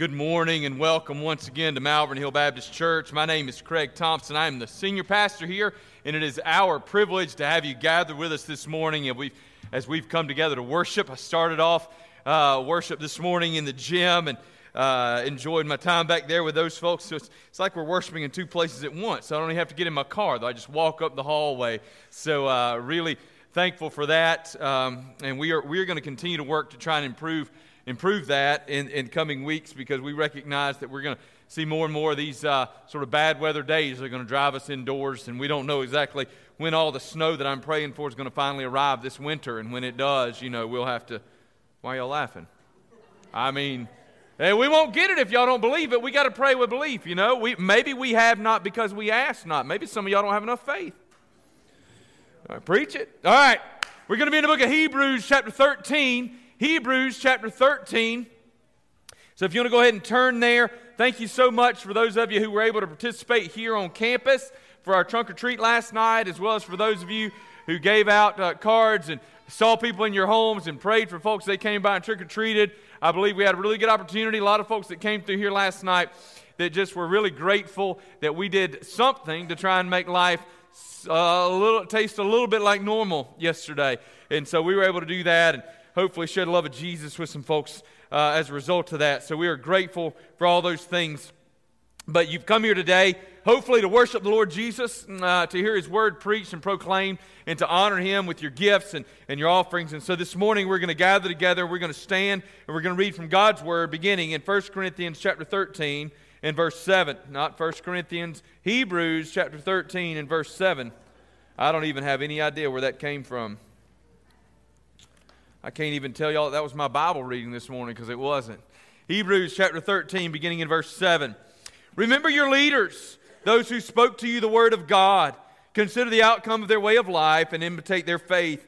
Good morning and welcome once again to Malvern Hill Baptist Church. My name is Craig Thompson. I am the senior pastor here, and it is our privilege to have you gather with us this morning and we've, as we've come together to worship. I started off uh, worship this morning in the gym and uh, enjoyed my time back there with those folks. So it's, it's, like we're worshiping in two places at once. So I don't even have to get in my car, though. I just walk up the hallway. So uh, really thankful for that. Um, and we are, we are going to continue to work to try and improve improve that in, in coming weeks because we recognize that we're going to see more and more of these uh, sort of bad weather days are going to drive us indoors, and we don't know exactly when all the snow that I'm praying for is going to finally arrive this winter. And when it does, you know, we'll have to. Why y'all laughing? I mean, hey, we won't get it if y'all don't believe it. We got to pray with belief, you know. We, maybe we have not because we ask not. Maybe some of y'all don't have enough faith. preach it. All right. We're going to be in the book of Hebrews, chapter 13. Hebrews chapter 13. So if you want to go ahead and turn there, thank you so much for those of you who were able to participate here on campus for our trunk or treat last night, as well as for those of you who gave out uh, cards and saw people in your homes and prayed for folks they came by and trick or treated. I believe we had a really good opportunity. A lot of folks that came through here last night that just were really grateful that we did something to try and make life uh, a little taste a little bit like normal yesterday. And so we were able to do that. And hopefully share the love of Jesus with some folks uh, as a result of that. So we are grateful for all those things. But you've come here today, hopefully, to worship the Lord Jesus, uh, to hear His word preached and proclaimed, and to honor Him with your gifts and, and your offerings. And so this morning we're going to gather together, we're going to stand, and we're going to read from God's word, beginning in 1 Corinthians chapter 13 and verse 7. Not 1 Corinthians, Hebrews chapter 13 and verse 7. I don't even have any idea where that came from. I can't even tell y'all that, that was my Bible reading this morning because it wasn't. Hebrews chapter 13, beginning in verse 7. Remember your leaders, those who spoke to you the word of God. Consider the outcome of their way of life and imitate their faith.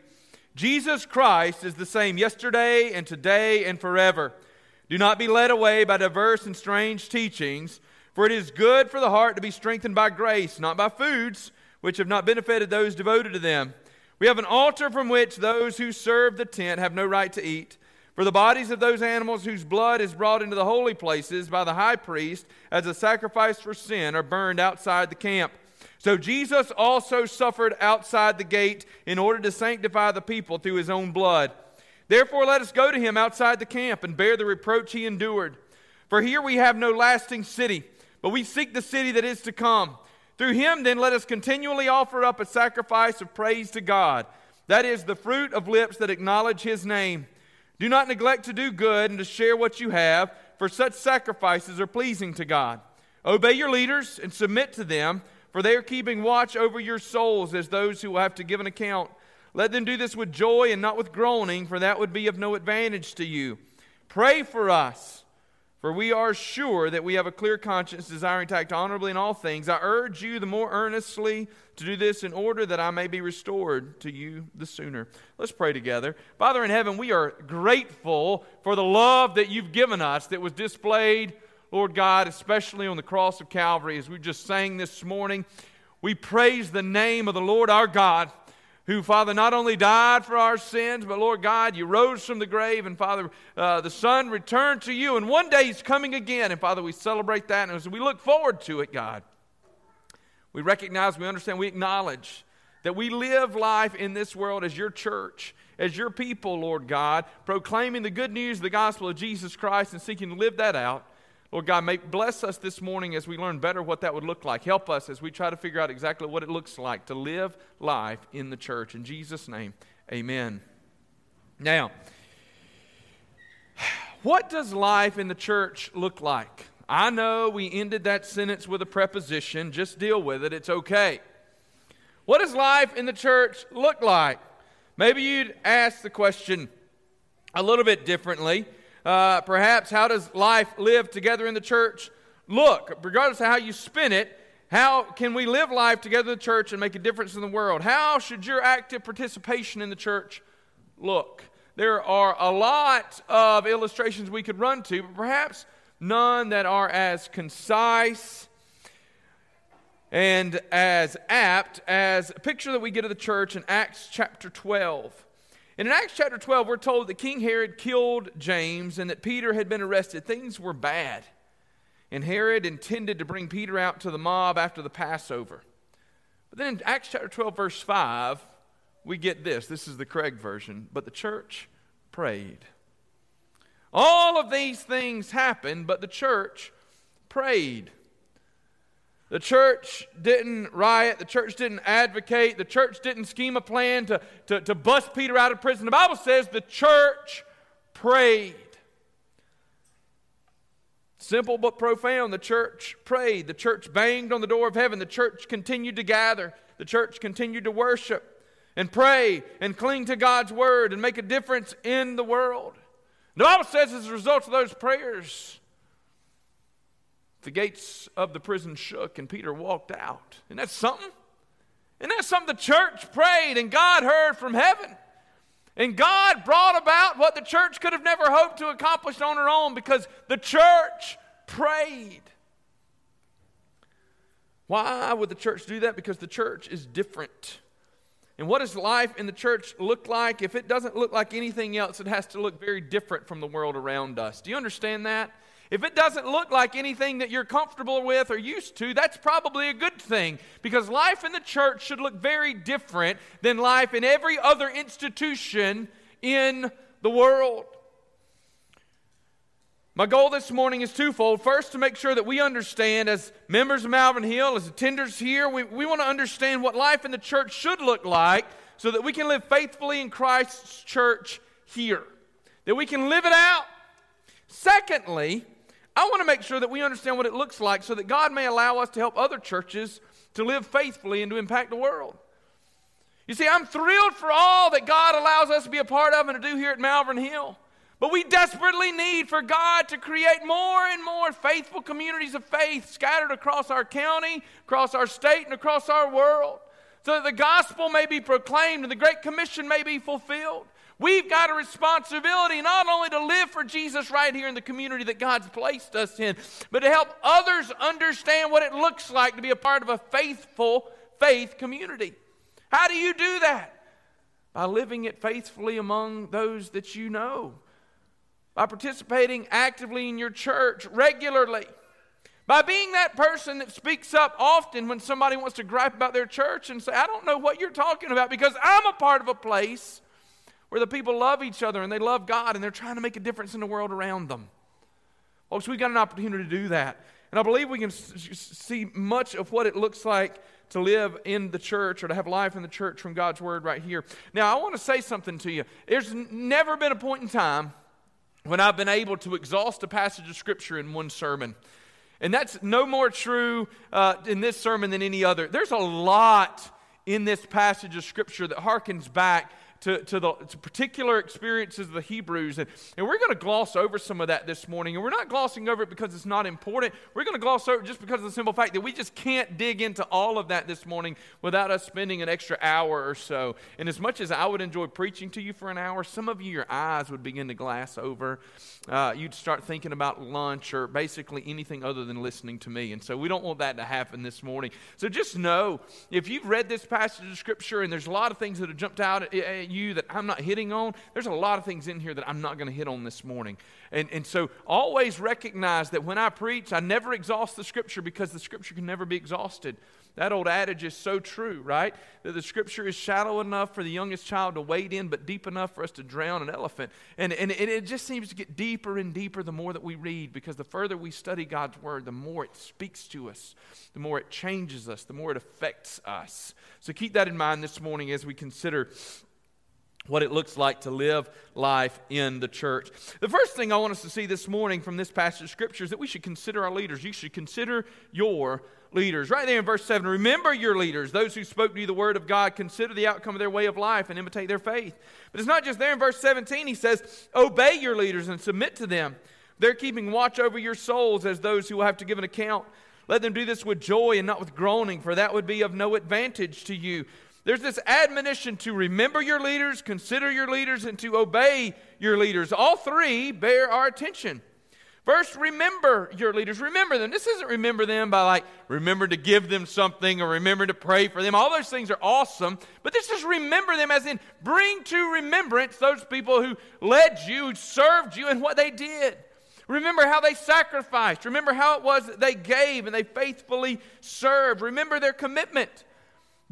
Jesus Christ is the same yesterday and today and forever. Do not be led away by diverse and strange teachings, for it is good for the heart to be strengthened by grace, not by foods which have not benefited those devoted to them we have an altar from which those who serve the tent have no right to eat. For the bodies of those animals whose blood is brought into the holy places by the high priest as a sacrifice for sin are burned outside the camp. So Jesus also suffered outside the gate in order to sanctify the people through his own blood. Therefore, let us go to him outside the camp and bear the reproach he endured. For here we have no lasting city, but we seek the city that is to come. Through him, then, let us continually offer up a sacrifice of praise to God. That is the fruit of lips that acknowledge his name. Do not neglect to do good and to share what you have, for such sacrifices are pleasing to God. Obey your leaders and submit to them, for they are keeping watch over your souls as those who will have to give an account. Let them do this with joy and not with groaning, for that would be of no advantage to you. Pray for us for we are sure that we have a clear conscience, desiring to act honorably in all things. I urge you the more earnestly to do this in order that I may be restored to you the sooner. Let's pray together. Father in heaven, we are grateful for the love that you've given us that was displayed, Lord God, especially on the cross of Calvary, as we just sang this morning. We praise the name of the Lord our God who, Father, not only died for our sins, but Lord God, you rose from the grave, and Father, uh, the Son returned to you, and one day He's coming again. And Father, we celebrate that, and as we look forward to it, God, we recognize, we understand, we acknowledge that we live life in this world as your church, as your people, Lord God, proclaiming the good news of the gospel of Jesus Christ and seeking to live that out. Lord God, may bless us this morning as we learn better what that would look like. Help us as we try to figure out exactly what it looks like to live life in the church. In Jesus' name, amen. Now, what does life in the church look like? I know we ended that sentence with a preposition. Just deal with it, it's okay. What does life in the church look like? Maybe you'd ask the question a little bit differently. Uh, perhaps, how does life live together in the church look? Regardless of how you spin it, how can we live life together in the church and make a difference in the world? How should your active participation in the church look? There are a lot of illustrations we could run to, but perhaps none that are as concise and as apt as a picture that we get of the church in Acts chapter 12. And in Acts chapter 12, we're told that King Herod killed James and that Peter had been arrested. Things were bad. And Herod intended to bring Peter out to the mob after the Passover. But then in Acts chapter 12, verse 5, we get this. This is the Craig version. But the church prayed. All of these things happened, but the church prayed. The church didn't riot. The church didn't advocate. The church didn't scheme a plan to, to, to bust Peter out of prison. The Bible says the church prayed. Simple but profound. The church prayed. The church banged on the door of heaven. The church continued to gather. The church continued to worship and pray and cling to God's word and make a difference in the world. The Bible says as a result of those prayers, the gates of the prison shook and Peter walked out. And that's something. And that's something the church prayed and God heard from heaven. And God brought about what the church could have never hoped to accomplish on her own because the church prayed. Why would the church do that? Because the church is different. And what does life in the church look like? If it doesn't look like anything else, it has to look very different from the world around us. Do you understand that? If it doesn't look like anything that you're comfortable with or used to, that's probably a good thing because life in the church should look very different than life in every other institution in the world. My goal this morning is twofold. First, to make sure that we understand, as members of Malvern Hill, as attenders here, we, we want to understand what life in the church should look like so that we can live faithfully in Christ's church here, that we can live it out. Secondly, I want to make sure that we understand what it looks like so that God may allow us to help other churches to live faithfully and to impact the world. You see, I'm thrilled for all that God allows us to be a part of and to do here at Malvern Hill. But we desperately need for God to create more and more faithful communities of faith scattered across our county, across our state, and across our world so that the gospel may be proclaimed and the Great Commission may be fulfilled. We've got a responsibility not only to live for Jesus right here in the community that God's placed us in, but to help others understand what it looks like to be a part of a faithful faith community. How do you do that? By living it faithfully among those that you know, by participating actively in your church regularly. By being that person that speaks up often when somebody wants to gripe about their church and say, I don't know what you're talking about because I'm a part of a place where the people love each other and they love God and they're trying to make a difference in the world around them. Folks, we've got an opportunity to do that. And I believe we can see much of what it looks like to live in the church or to have life in the church from God's word right here. Now, I want to say something to you. There's never been a point in time when I've been able to exhaust a passage of Scripture in one sermon. And that's no more true uh, in this sermon than any other. There's a lot in this passage of Scripture that harkens back to, to the to particular experiences of the Hebrews. And, and we're going to gloss over some of that this morning. And we're not glossing over it because it's not important. We're going to gloss over it just because of the simple fact that we just can't dig into all of that this morning without us spending an extra hour or so. And as much as I would enjoy preaching to you for an hour, some of you, your eyes would begin to glass over. Uh, you'd start thinking about lunch or basically anything other than listening to me. And so we don't want that to happen this morning. So just know if you've read this passage of Scripture and there's a lot of things that have jumped out at you that I'm not hitting on, there's a lot of things in here that I'm not going to hit on this morning. And, and so always recognize that when I preach, I never exhaust the Scripture because the Scripture can never be exhausted. That old adage is so true, right? That the scripture is shallow enough for the youngest child to wade in, but deep enough for us to drown an elephant. And, and, and it just seems to get deeper and deeper the more that we read, because the further we study God's word, the more it speaks to us, the more it changes us, the more it affects us. So keep that in mind this morning as we consider what it looks like to live life in the church. The first thing I want us to see this morning from this passage of scripture is that we should consider our leaders. You should consider your leaders. Right there in verse 7, remember your leaders, those who spoke to you the word of God, consider the outcome of their way of life and imitate their faith. But it's not just there in verse 17, he says, obey your leaders and submit to them. They're keeping watch over your souls as those who will have to give an account. Let them do this with joy and not with groaning, for that would be of no advantage to you. There's this admonition to remember your leaders, consider your leaders, and to obey your leaders. All three bear our attention. First, remember your leaders. Remember them. This isn't remember them by like, remember to give them something or remember to pray for them. All those things are awesome. But this is remember them as in bring to remembrance those people who led you, served you, and what they did. Remember how they sacrificed. Remember how it was that they gave and they faithfully served. Remember their commitment.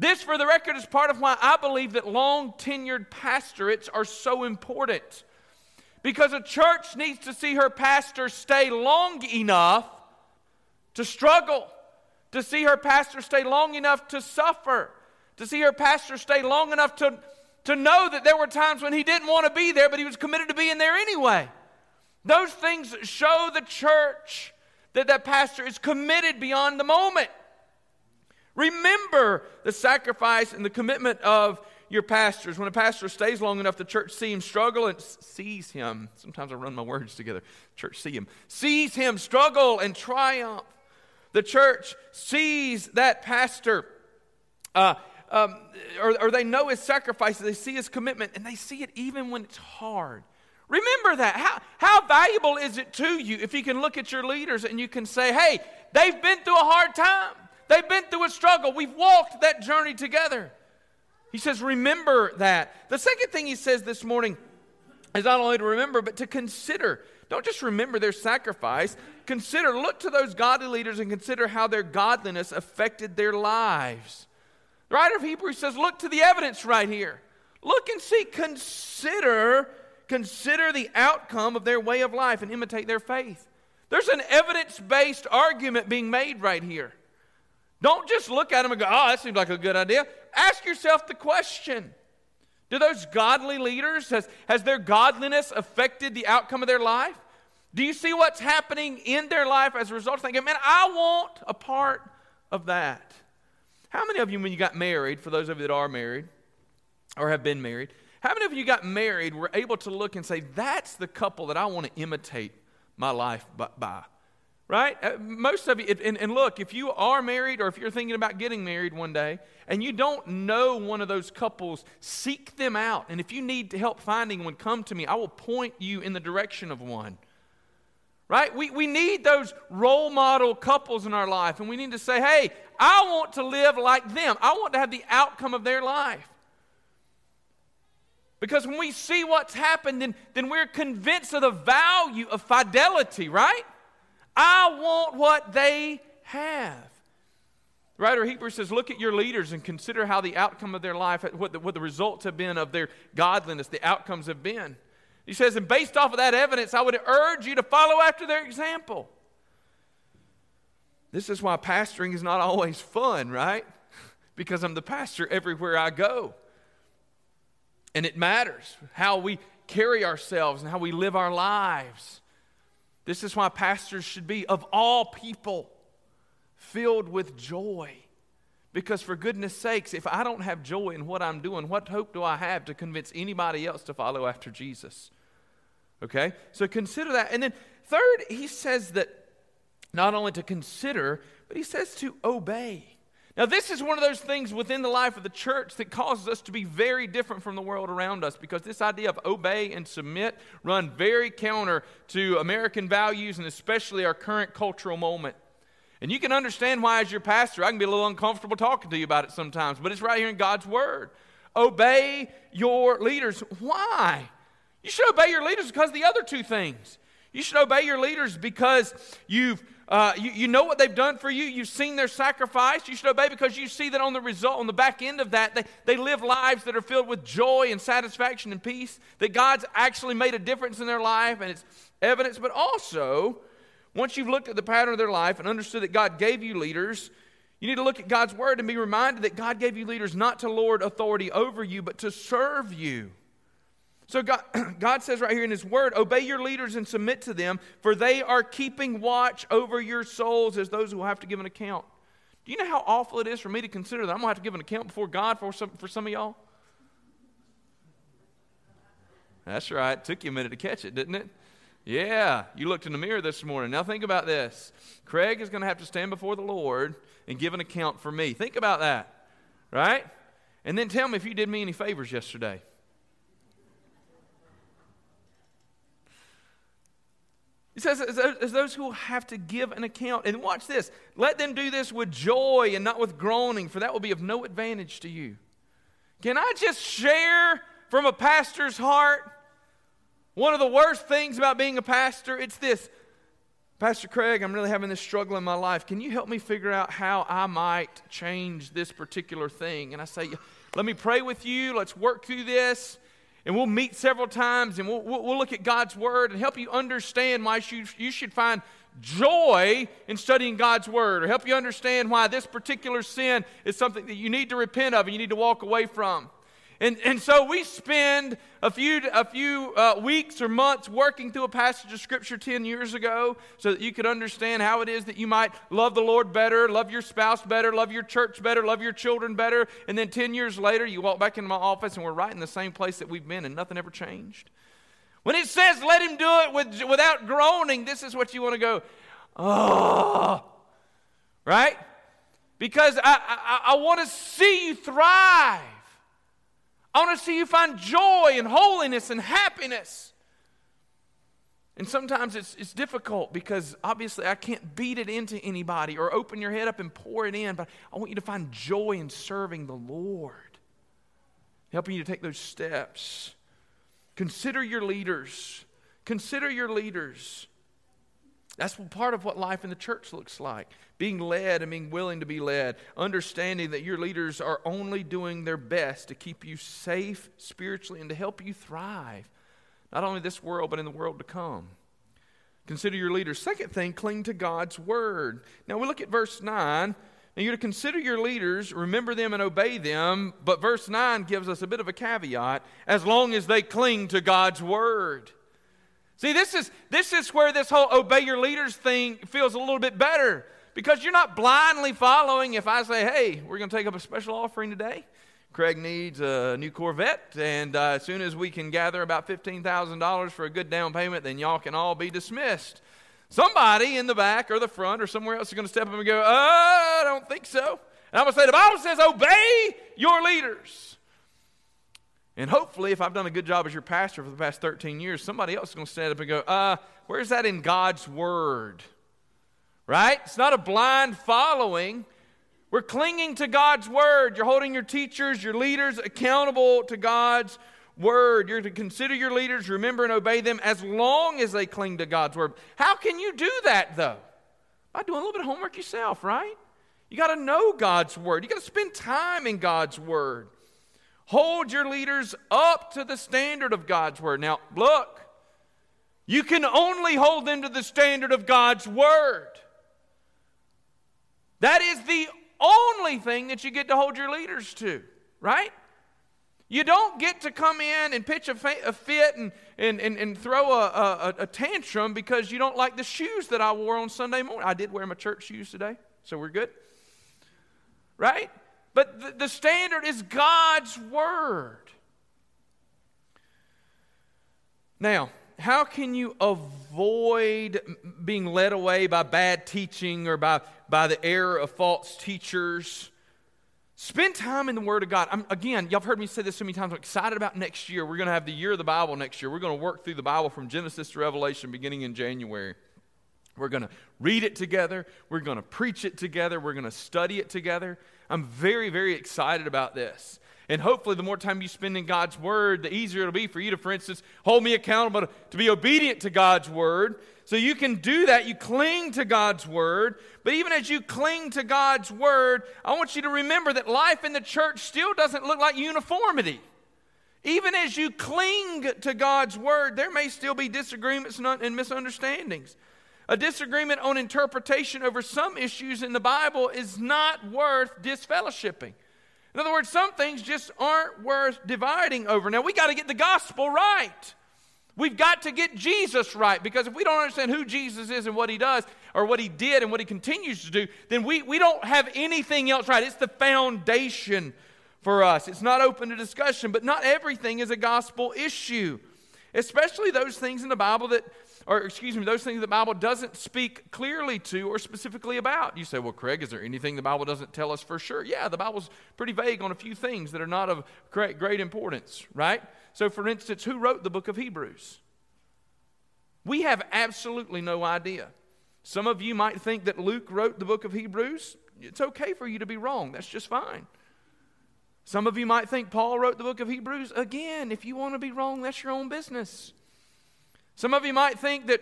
This, for the record, is part of why I believe that long tenured pastorates are so important. Because a church needs to see her pastor stay long enough to struggle, to see her pastor stay long enough to suffer, to see her pastor stay long enough to, to know that there were times when he didn't want to be there, but he was committed to being there anyway. Those things show the church that that pastor is committed beyond the moment. Remember the sacrifice and the commitment of your pastors. When a pastor stays long enough, the church sees him struggle and sees him. Sometimes I run my words together. Church see him. Sees him struggle and triumph. The church sees that pastor, uh, um, or, or they know his sacrifices, they see his commitment, and they see it even when it's hard. Remember that. How, how valuable is it to you if you can look at your leaders and you can say, hey, they've been through a hard time, they've been through a struggle, we've walked that journey together. He says, Remember that. The second thing he says this morning is not only to remember, but to consider. Don't just remember their sacrifice. Consider, look to those godly leaders and consider how their godliness affected their lives. The writer of Hebrews says, Look to the evidence right here. Look and see, consider, consider the outcome of their way of life and imitate their faith. There's an evidence based argument being made right here. Don't just look at them and go, oh, that seems like a good idea. Ask yourself the question Do those godly leaders, has, has their godliness affected the outcome of their life? Do you see what's happening in their life as a result of thinking, man, I want a part of that? How many of you, when you got married, for those of you that are married or have been married, how many of you got married were able to look and say, that's the couple that I want to imitate my life by? Right? Uh, most of you, and, and, look, if you are married or if you're thinking about getting married one day and you don't know one of those couples, seek them out. And if you need help finding one, come to me. I will point you in the direction of one. Right? We, we need those role model couples in our life, and we need to say, hey, I want to live like them. I want to have the outcome of their life. Because when we see what's happened, then, then we're convinced of the value of fidelity, right? I want what they have. The writer of Hebrews says, Look at your leaders and consider how the outcome of their life, what the, what the results have been of their godliness, the outcomes have been. He says, And based off of that evidence, I would urge you to follow after their example. This is why pastoring is not always fun, right? Because I'm the pastor everywhere I go. And it matters how we carry ourselves and how we live our lives. This is why pastors should be, of all people, filled with joy. Because, for goodness sakes, if I don't have joy in what I'm doing, what hope do I have to convince anybody else to follow after Jesus? Okay? So consider that. And then, third, he says that not only to consider, but he says to obey. Now, this is one of those things within the life of the church that causes us to be very different from the world around us because this idea of obey and submit run very counter to American values and especially our current cultural moment. And you can understand why, as your pastor, I can be a little uncomfortable talking to you about it sometimes, but it's right here in God's Word. Obey your leaders. Why? You should obey your leaders because of the other two things. You should obey your leaders because you've uh, you, you know what they've done for you. You've seen their sacrifice. You should obey because you see that on the result, on the back end of that, they, they live lives that are filled with joy and satisfaction and peace. That God's actually made a difference in their life and it's evidence. But also, once you've looked at the pattern of their life and understood that God gave you leaders, you need to look at God's word and be reminded that God gave you leaders not to lord authority over you, but to serve you. So God, God says right here in His Word, obey your leaders and submit to them, for they are keeping watch over your souls as those who will have to give an account. Do you know how awful it is for me to consider that I'm going to have to give an account before God for some, for some of y'all? That's right. It took you a minute to catch it, didn't it? Yeah, you looked in the mirror this morning. Now think about this. Craig is going to have to stand before the Lord and give an account for me. Think about that, right? And then tell me if you did me any favors yesterday. He says, as those who have to give an account. And watch this let them do this with joy and not with groaning, for that will be of no advantage to you. Can I just share from a pastor's heart? One of the worst things about being a pastor, it's this. Pastor Craig, I'm really having this struggle in my life. Can you help me figure out how I might change this particular thing? And I say, let me pray with you. Let's work through this. And we'll meet several times and we'll, we'll, look at God's Word and help you understand why you, you should find joy in studying God's Word or help you understand why this particular sin is something that you need to repent of and you need to walk away from. And, and so we spend a few, a few uh, weeks or months working through a passage of Scripture 10 years ago so that you could understand how it is that you might love the Lord better, love your spouse better, love your church better, love your children better. And then 10 years later, you walk back into my office and we're right in the same place that we've been and nothing ever changed. When it says let him do it with, without groaning, this is what you want to go, oh, right? Because I, I, I want to see you thrive. I want to see you find joy and holiness and happiness. And sometimes it's, it's difficult because obviously I can't beat it into anybody or open your head up and pour it in, but I want you to find joy in serving the Lord, helping you to take those steps. Consider your leaders. Consider your leaders. That's part of what life in the church looks like being led and being willing to be led, understanding that your leaders are only doing their best to keep you safe spiritually and to help you thrive, not only this world, but in the world to come. Consider your leaders. Second thing, cling to God's word. Now we look at verse 9. Now you're to consider your leaders, remember them, and obey them. But verse 9 gives us a bit of a caveat as long as they cling to God's word. See, this is, this is where this whole obey your leaders thing feels a little bit better because you're not blindly following. If I say, hey, we're going to take up a special offering today, Craig needs a new Corvette, and uh, as soon as we can gather about $15,000 for a good down payment, then y'all can all be dismissed. Somebody in the back or the front or somewhere else is going to step up and go, uh, I don't think so. And I'm going to say, the Bible says, obey your leaders. And hopefully, if I've done a good job as your pastor for the past 13 years, somebody else is going to stand up and go, uh, where's that in God's word? Right? It's not a blind following. We're clinging to God's word. You're holding your teachers, your leaders accountable to God's word. You're to consider your leaders, remember and obey them as long as they cling to God's word. How can you do that, though? By doing a little bit of homework yourself, right? You got to know God's word. You got to spend time in God's word. Hold your leaders up to the standard of God's word. Now, look, you can only hold them to the standard of God's word. That is the only thing that you get to hold your leaders to, right? You don't get to come in and pitch a, fit and, and, and, and throw a, a, a, tantrum because you don't like the shoes that I wore on Sunday morning. I did wear my church shoes today, so we're good. Right? But the, the standard is God's Word. Now, how can you avoid being led away by bad teaching or by, by the error of false teachers? Spend time in the Word of God. I'm, again, y'all have heard me say this so many times. I'm excited about next year. We're going to have the year of the Bible next year. We're going to work through the Bible from Genesis to Revelation beginning in January. We're going to read it together. We're going to preach it together. We're going to study it together. I'm very, very excited about this. And hopefully, the more time you spend in God's Word, the easier it'll be for you to, for instance, hold me accountable to be obedient to God's Word. So you can do that. You cling to God's Word. But even as you cling to God's Word, I want you to remember that life in the church still doesn't look like uniformity. Even as you cling to God's Word, there may still be disagreements and misunderstandings. A disagreement on interpretation over some issues in the Bible is not worth disfellowshipping. In other words, some things just aren't worth dividing over. Now, we got to get the gospel right. We've got to get Jesus right because if we don't understand who Jesus is and what he does, or what he did and what he continues to do, then we, we don't have anything else right. It's the foundation for us. It's not open to discussion, but not everything is a gospel issue, especially those things in the Bible that or excuse me, those things the Bible doesn't speak clearly to or specifically about. You say, well, Craig, is there anything the Bible doesn't tell us for sure? Yeah, the Bible's pretty vague on a few things that are not of great, great importance, right? So, for instance, who wrote the book of Hebrews? We have absolutely no idea. Some of you might think that Luke wrote the book of Hebrews. It's okay for you to be wrong, that's just fine. Some of you might think Paul wrote the book of Hebrews. Again, if you want to be wrong, that's your own business. Some of you might think that,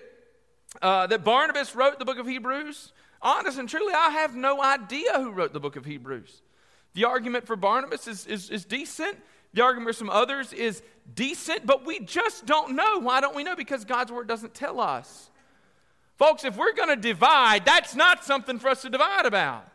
uh, that Barnabas wrote the book of Hebrews. Honest and truly, I have no idea who wrote the book of Hebrews. The argument for Barnabas is, is, is decent. The argument for some others is decent, but we just don't know. Why don't we know? Because God's word doesn't tell us. Folks, if we're going to divide, that's not something for us to divide about.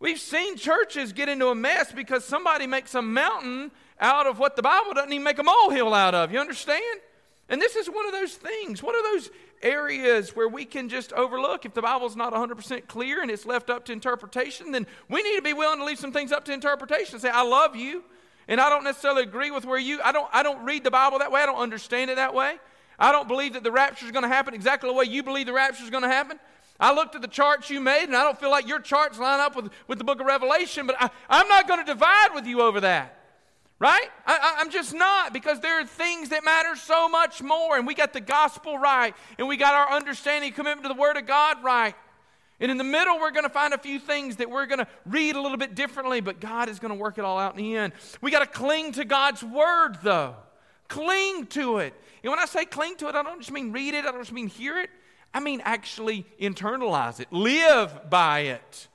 We've seen churches get into a mess because somebody makes a mountain out of what the Bible doesn't even make a molehill out of. You understand? And this is one of those things. one of those areas where we can just overlook? If the Bible's not 100% clear and it's left up to interpretation, then we need to be willing to leave some things up to interpretation say, I love you. And I don't necessarily agree with where you, I don't, I don't read the Bible that way. I don't understand it that way. I don't believe that the rapture is going to happen exactly the way you believe the rapture is going to happen. I looked at the charts you made, and I don't feel like your charts line up with, with the book of Revelation, but I, I'm not going to divide with you over that. Right? I, am just not because there are things that matter so much more. And we got the gospel right, and we got our understanding, commitment to the Word of God right. And in the middle, we're going to find a few things that we're going to read a little bit differently, but God is going to work it all out in the end. We got to cling to God's Word, though. Cling to it. And when I say cling to it, I don't just mean read it, I don't just mean hear it. I mean actually internalize it, live by it.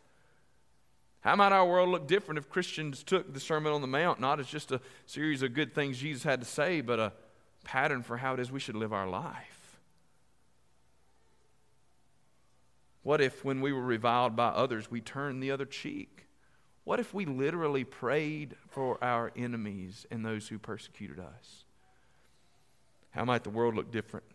How might our world look different if Christians took the Sermon on the Mount not as just a series of good things Jesus had to say, but a pattern for how it is we should live our life? What if, when we were reviled by others, we turned the other cheek? What if we literally prayed for our enemies and those who persecuted us? How might the world look different?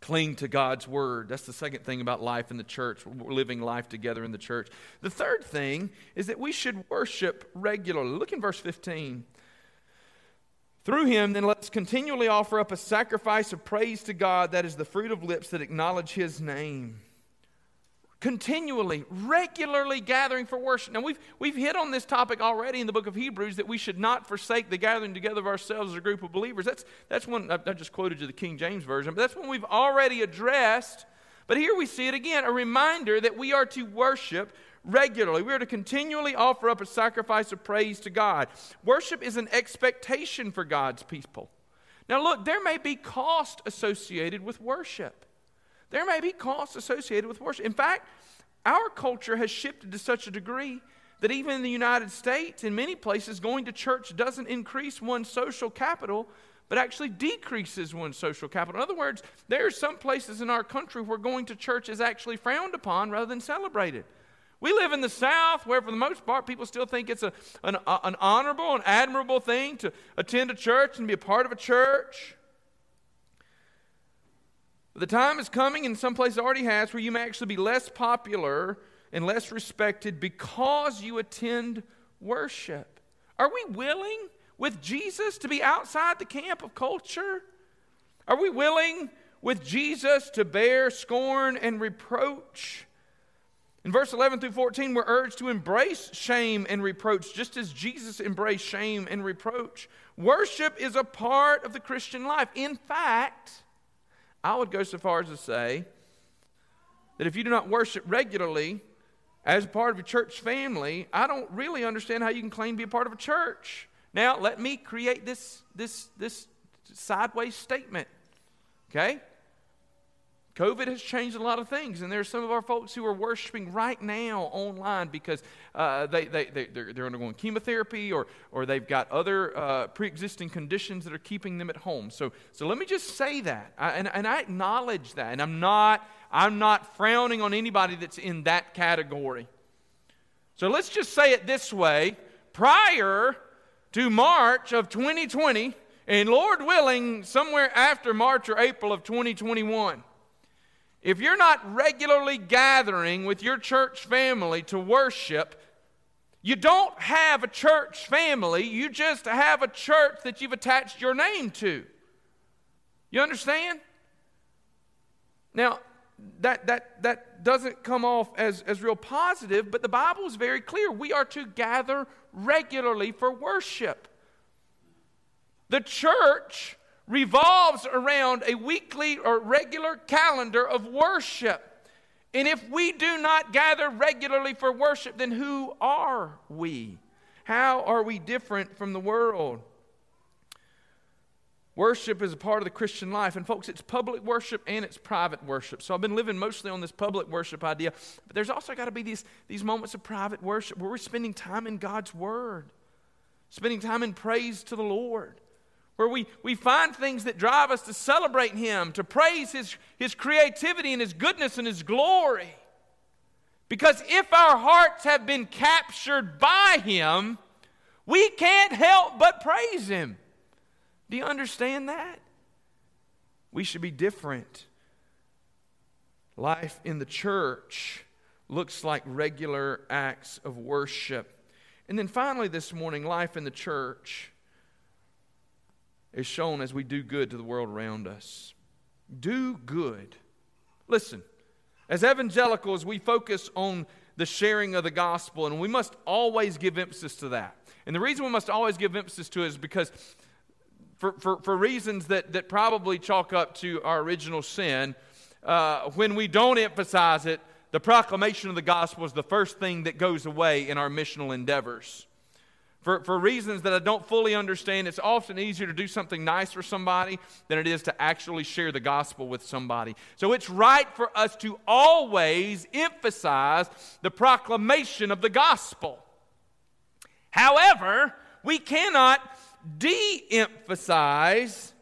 Cling to God's word. That's the second thing about life in the church, living life together in the church. The third thing is that we should worship regularly. Look in verse 15. Through him, then let's continually offer up a sacrifice of praise to God that is the fruit of lips that acknowledge his name continually, regularly gathering for worship. Now, we've, we've hit on this topic already in the book of Hebrews that we should not forsake the gathering together of ourselves as a group of believers. That's, that's one, I, I just quoted you the King James Version, but that's one we've already addressed. But here we see it again a reminder that we are to worship regularly. We are to continually offer up a sacrifice of praise to God. Worship is an expectation for God's people. Now, look, there may be cost associated with worship. There may be costs associated with worship. In fact, our culture has shifted to such a degree that even in the United States, in many places, going to church doesn't increase one's social capital, but actually decreases one's social capital. In other words, there are some places in our country where going to church is actually frowned upon rather than celebrated. We live in the South where, for the most part, people still think it's a, an, an honorable and admirable thing to attend a church and be a part of a church. The time is coming, and some places already has, where you may actually be less popular and less respected because you attend worship. Are we willing with Jesus to be outside the camp of culture? Are we willing with Jesus to bear scorn and reproach? In verse 11 through 14, we're urged to embrace shame and reproach, just as Jesus embraced shame and reproach. Worship is a part of the Christian life. In fact, I would go so far as to say that if you do not worship regularly as part of your church family, I don't really understand how you can claim to be a part of a church. Now, let me create this, this, this sideways statement. Okay? COVID has changed a lot of things, and there are some of our folks who are worshiping right now online because uh, they, they, they, they're, they're, undergoing chemotherapy or, or they've got other uh, pre existing conditions that are keeping them at home. So, so let me just say that, I, and, and I acknowledge that, and I'm not, I'm not frowning on anybody that's in that category. So let's just say it this way prior to March of 2020, and Lord willing, somewhere after March or April of 2021 if you're not regularly gathering with your church family to worship, you don't have a church family, you just have a church that you've attached your name to. You understand? Now, that, that, that doesn't come off as, as real positive, but the Bible is very clear. We are to gather regularly for worship. The church revolves around a weekly or regular calendar of worship. And if we do not gather regularly for worship, then who are we? How are we different from the world? Worship is a part of the Christian life. And, folks, it's public worship and it's private worship. So I've been living mostly on this public worship idea. But there's also got to be these, these moments of private worship where we're spending time in God's Word, spending time in praise to the Lord, where we, we find things that drive us to celebrate Him, to praise His, His creativity and His goodness and His glory. Because if our hearts have been captured by Him, we can't help but praise Him. Do you understand that? We should be different. Life in the church looks like regular acts of worship. And then finally, this morning, life in the church is shown as we do good to the world around us. Do good. Listen, as evangelicals, we focus on the sharing of the gospel, and we must always give emphasis to that. And the reason we must always give emphasis to it is because for, for, for reasons that, that probably chalk up to our original sin, uh, when we don't emphasize it, the proclamation of the gospel is the first thing that goes away in our missional endeavors. For, for reasons that I don't fully understand, it's often easier to do something nice for somebody than it is to actually share the gospel with somebody. So it's right for us to always emphasize the proclamation of the gospel. However, we cannot de emphasize,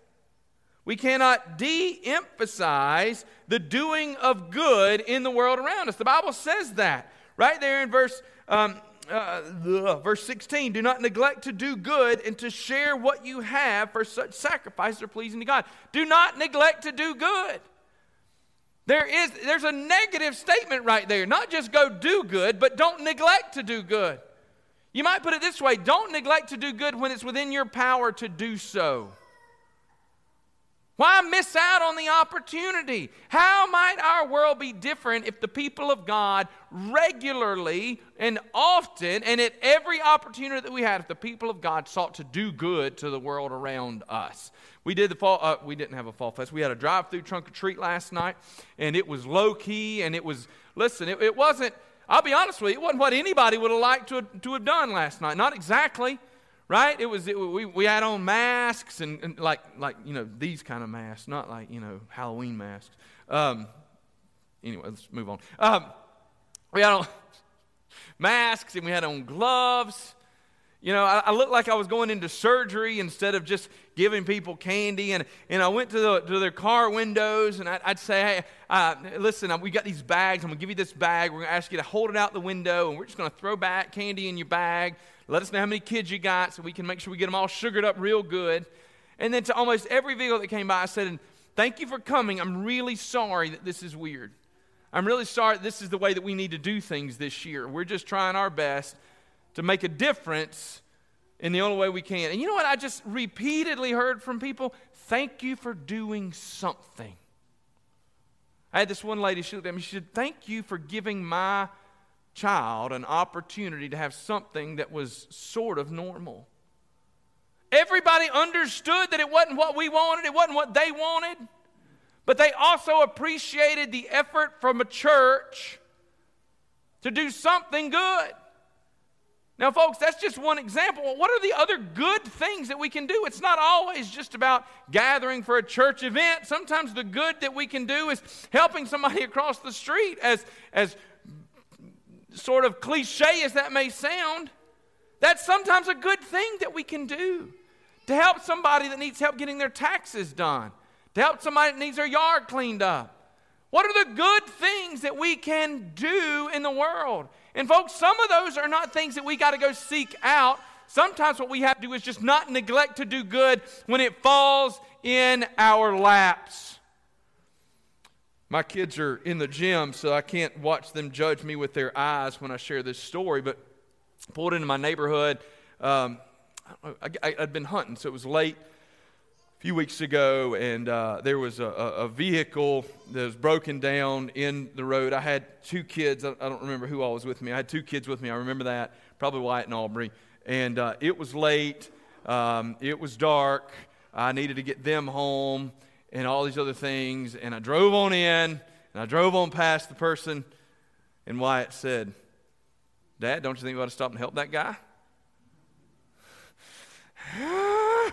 we cannot de emphasize the doing of good in the world around us. The Bible says that right there in verse. Um, uh, verse 16 do not neglect to do good and to share what you have for such sacrifices are pleasing to god. Do not neglect to do good. There is there's a negative statement right there. Not just go do good but don't neglect to do good. You might put it this way don't neglect to do good when it's within your power to do so. Why miss out on the opportunity? How might our world be different if the people of God regularly and often and at every opportunity that we had, if the people of God sought to do good to the world around us? We did the fall. Uh, we didn't have a fall fest. We had a drive-through trunk or treat last night, and it was low key, and it was listen. It, it wasn't I'll be honest with you, it wasn't what anybody would have liked to to have done last night. Not exactly, right? It was, it, we, we had on masks and, and, like, like, you know, these kind of masks, not like, you know, Halloween masks. Um, anyway, let's move on. Um, we had on masks and we had on gloves you know, I, I, looked like I was going into surgery instead of just giving people candy. And, and I went to, the, to their car windows and I, would say, hey, uh, listen, we got these bags. I'm going to give you this bag. We're going to ask you to hold it out the window and we're just going to throw back candy in your bag. Let us know how many kids you got so we can make sure we get them all sugared up real good. And then to almost every vehicle that came by, I said, thank you for coming. I'm really sorry that this is weird. I'm really sorry this is the way that we need to do things this year. We're just trying our best to make a difference in the only way we can. And you know what? I just repeatedly heard from people thank you for doing something. I had this one lady, she looked at me, she said, Thank you for giving my child an opportunity to have something that was sort of normal. Everybody understood that it wasn't what we wanted, it wasn't what they wanted, but they also appreciated the effort from a church to do something good. Now, folks, that's just one example. What are the other good things that we can do? It's not always just about gathering for a church event. Sometimes the good that we can do is helping somebody across the street, as, as sort of cliche as that may sound. That's sometimes a good thing that we can do to help somebody that needs help getting their taxes done, to help somebody that needs their yard cleaned up. What are the good things that we can do in the world? And folks, some of those are not things that we got to go seek out. Sometimes what we have to do is just not neglect to do good when it falls in our laps. My kids are in the gym, so I can't watch them judge me with their eyes when I share this story, but pulled into my neighborhood. Um, I, had been hunting, so it was late a few weeks ago, and uh, there was a, a, vehicle that was broken down in the road. I had two kids. I, I, don't remember who all was with me. I had two kids with me. I remember that, probably Wyatt and Aubrey. And uh, it was late. Um, it was dark. I needed to get them home and all these other things. And I drove on in and I drove on past the person. And Wyatt said, Dad, don't you think we ought to stop and help that guy?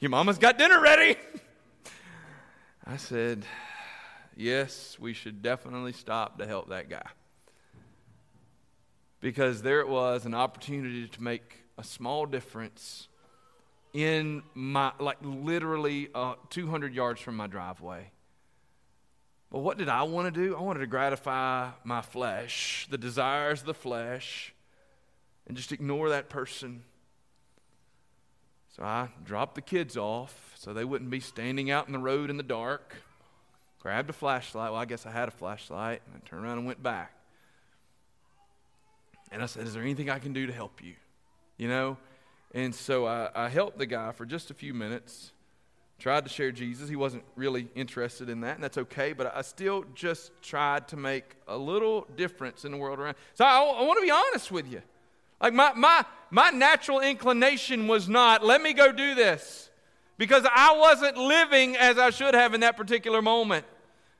Your mama's got dinner ready. I said, Yes, we should definitely stop to help that guy. Because there it was an opportunity to make a small difference in my, like literally uh, 200 yards from my driveway. But what did I want to do? I wanted to gratify my flesh, the desires of the flesh, and just ignore that person. So I dropped the kids off so they wouldn't be standing out in the road in the dark. Grabbed a flashlight. Well, I guess I had a flashlight. And I turned around and went back. And I said, Is there anything I can do to help you? You know? And so I, I helped the guy for just a few minutes. Tried to share Jesus. He wasn't really interested in that, and that's okay, but I still just tried to make a little difference in the world around. So I, I want to be honest with you. Like my, my, my natural inclination was not, let me go do this. Because I wasn't living as I should have in that particular moment.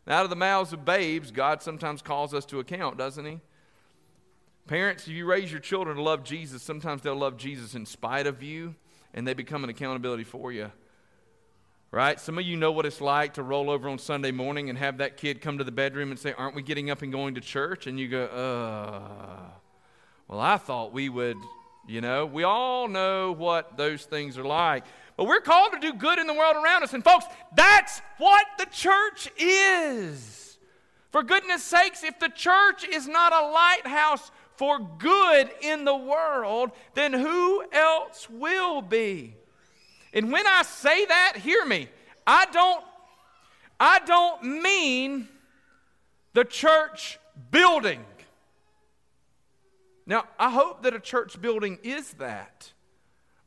out of the mouths of babes, God sometimes calls us to account, doesn't He? Parents, if you raise your children to love Jesus, sometimes they'll love Jesus in spite of you, and they become an accountability for you. Right? Some of you know what it's like to roll over on Sunday morning and have that kid come to the bedroom and say, Aren't we getting up and going to church? And you go, Uh. Well, I thought we would, you know, we all know what those things are like. But we're called to do good in the world around us. And folks, that's what the church is. For goodness sakes, if the church is not a lighthouse for good in the world, then who else will be? And when I say that, hear me. I don't I don't mean the church building. Now, I hope that a church building is that.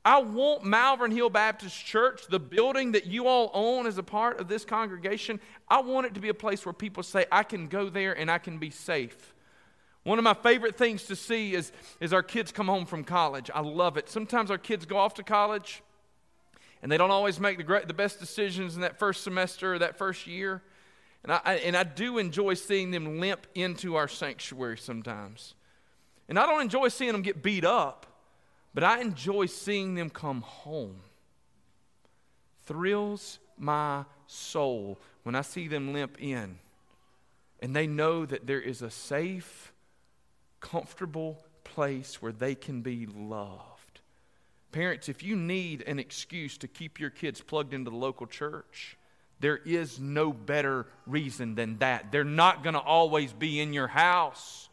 I want Malvern Hill Baptist Church, the building that you all own as a part of this congregation, I want it to be a place where people say, I can go there and I can be safe. One of my favorite things to see is, is our kids come home from college. I love it. Sometimes our kids go off to college and they don't always make the, great, the best decisions in that first semester or that first year. And I, and I do enjoy seeing them limp into our sanctuary sometimes. And I don't enjoy seeing them get beat up, but I enjoy seeing them come home. Thrills my soul when I see them limp in and they know that there is a safe, comfortable place where they can be loved. Parents, if you need an excuse to keep your kids plugged into the local church, there is no better reason than that. They're not going to always be in your house.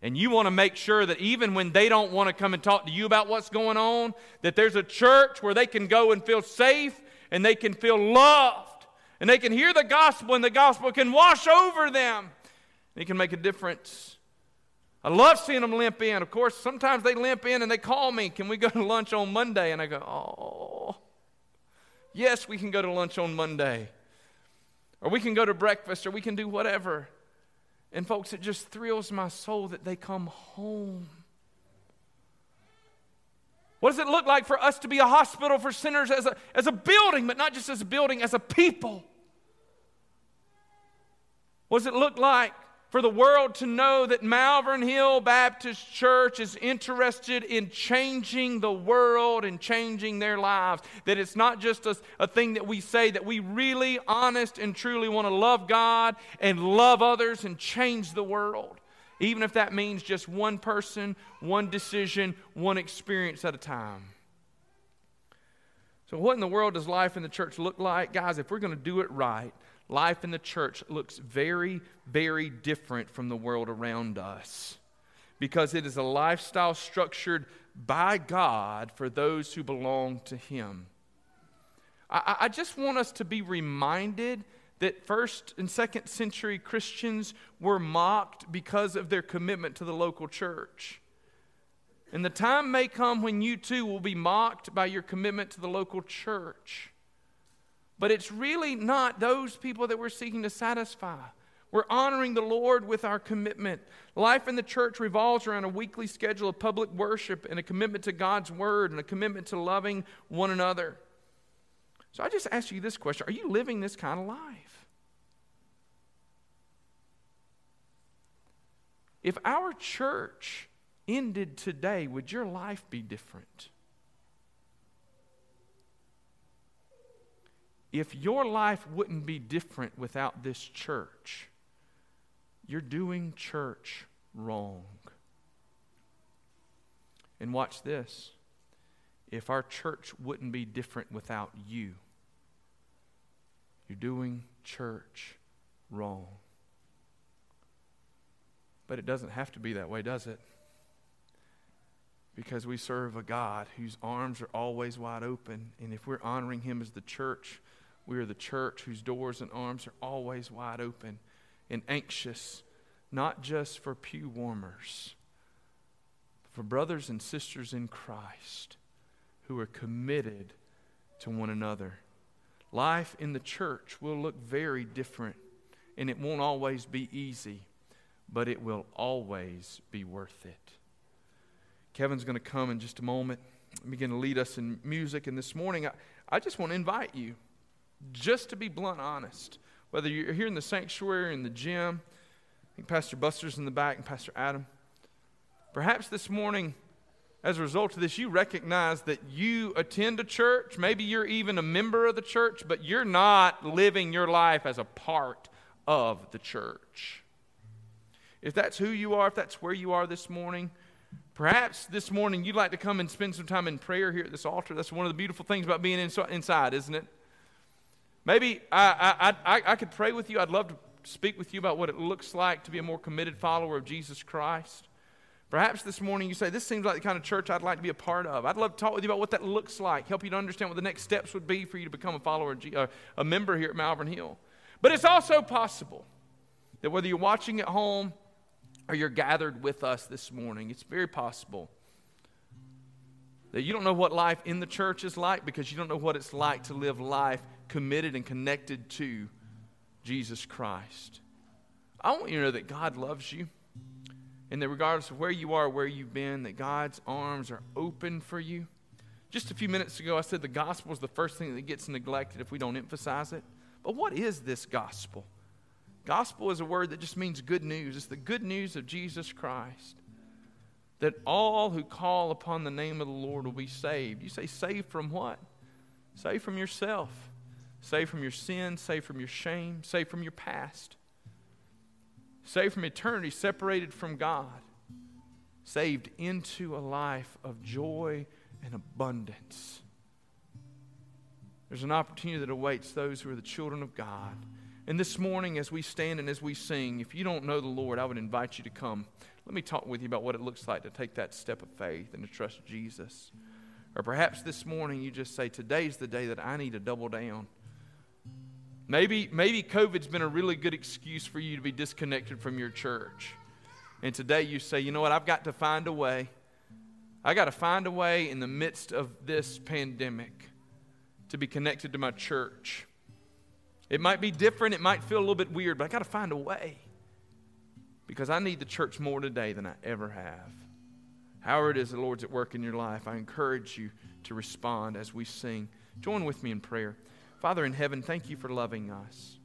And you want to make sure that even when they don't want to come and talk to you about what's going on, that there's a church where they can go and feel safe and they can feel loved and they can hear the gospel and the gospel can wash over them. It can make a difference. I love seeing them limp in. Of course, sometimes they limp in and they call me, Can we go to lunch on Monday? And I go, Oh, yes, we can go to lunch on Monday. Or we can go to breakfast or we can do whatever. And, folks, it just thrills my soul that they come home. What does it look like for us to be a hospital for sinners as a, as a building, but not just as a building, as a people? What does it look like for the world to know that Malvern Hill Baptist Church is interested in changing the world and changing their lives. That it's not just a, a, thing that we say, that we really, honest, and truly want to love God and love others and change the world. Even if that means just one person, one decision, one experience at a time. So, what in the world does life in the church look like? Guys, if we're going to do it right, life in the church looks very, very different from the world around us because it is a lifestyle structured by God for those who belong to Him. I, I just want us to be reminded that first and second century Christians were mocked because of their commitment to the local church. And the time may come when you too will be mocked by your commitment to the local church. But it's really not those people that we're seeking to satisfy. We're honoring the Lord with our commitment. Life in the church revolves around a weekly schedule of public worship and a commitment to God's word and a commitment to loving one another. So I just ask you this question Are you living this kind of life? If our church ended today, would your life be different? If your life wouldn't be different without this church, you're doing church wrong. And watch this. If our church wouldn't be different without you, you're doing church wrong. But it doesn't have to be that way, does it? Because we serve a God whose arms are always wide open. And if we're honoring Him as the church, we are the church whose doors and arms are always wide open and anxious, not just for pew warmers, but for brothers and sisters in Christ who are committed to one another. Life in the church will look very different, and it won't always be easy, but it will always be worth it. Kevin's going to come in just a moment and begin to lead us in music. And this morning, I, I just want to invite you, just to be blunt honest, whether you're here in the sanctuary, in the gym, I think Pastor Buster's in the back and Pastor Adam. Perhaps this morning, as a result of this, you recognize that you attend a church. Maybe you're even a member of the church, but you're not living your life as a part of the church. If that's who you are, if that's where you are this morning, perhaps this morning you'd like to come and spend some time in prayer here at this altar. That's one of the beautiful things about being inside, isn't it? Maybe I, I, I, I could pray with you. I'd love to speak with you about what it looks like to be a more committed follower of Jesus Christ. Perhaps this morning you say, This seems like the kind of church I'd like to be a part of. I'd love to talk with you about what that looks like, help you to understand what the next steps would be for you to become a follower, uh, a member here at Malvern Hill. But it's also possible that whether you're watching at home or you're gathered with us this morning, it's very possible that you don't know what life in the church is like because you don't know what it's like to live life committed and connected to Jesus Christ. I want you to know that God loves you. And that regardless of where you are, where you've been, that God's arms are open for you. Just a few minutes ago, I said the gospel is the first thing that gets neglected if we don't emphasize it. But what is this gospel? Gospel is a word that just means good news. It's the good news of Jesus Christ. That all who call upon the name of the Lord will be saved. You say, saved from what? Saved from yourself saved from your sin, saved from your shame, saved from your past, saved from eternity, separated from God, saved into a life of joy and abundance. There's an opportunity that awaits those who are the children of God. And this morning, as we stand and as we sing, if you don't know the Lord, I would invite you to come. Let me talk with you about what it looks like to take that step of faith and to trust Jesus. Or perhaps this morning you just say, Today's the day that I need to double down. Maybe, maybe COVID's been a really good excuse for you to be disconnected from your church. And today you say, you know what, I've got to find a way. I got to find a way in the midst of this pandemic to be connected to my church. It might be different, it might feel a little bit weird, but I got to find a way because I need the church more today than I ever have. However, it is the Lord's at work in your life, I encourage you to respond as we sing. Join with me in prayer. Father in heaven, thank you for loving us.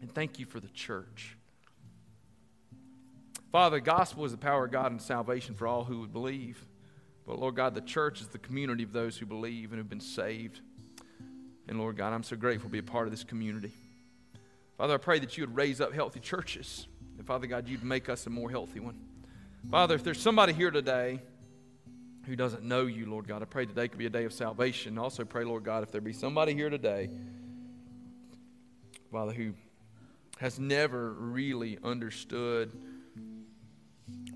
And thank you for the church. Father, the gospel is the power of God and salvation for all who would believe. But Lord God, the church is the community of those who believe and have been saved. And Lord God, I'm so grateful to be a part of this community. Father, I pray that you would raise up healthy churches. And Father God, you'd make us a more healthy one. Father, if there's somebody here today who doesn't know you, Lord God. I pray today could be a day of salvation. I also pray, Lord God, if there be somebody here today, Father, who has never really understood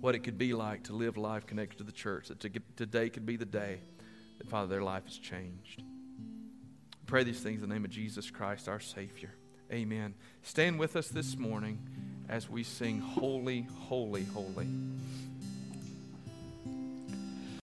what it could be like to live life connected to the church, that today could be the day that, Father, their life is changed. Pray these things in the name of Jesus Christ, our Savior. Amen. Stand with us this morning as we sing, Holy, Holy, Holy.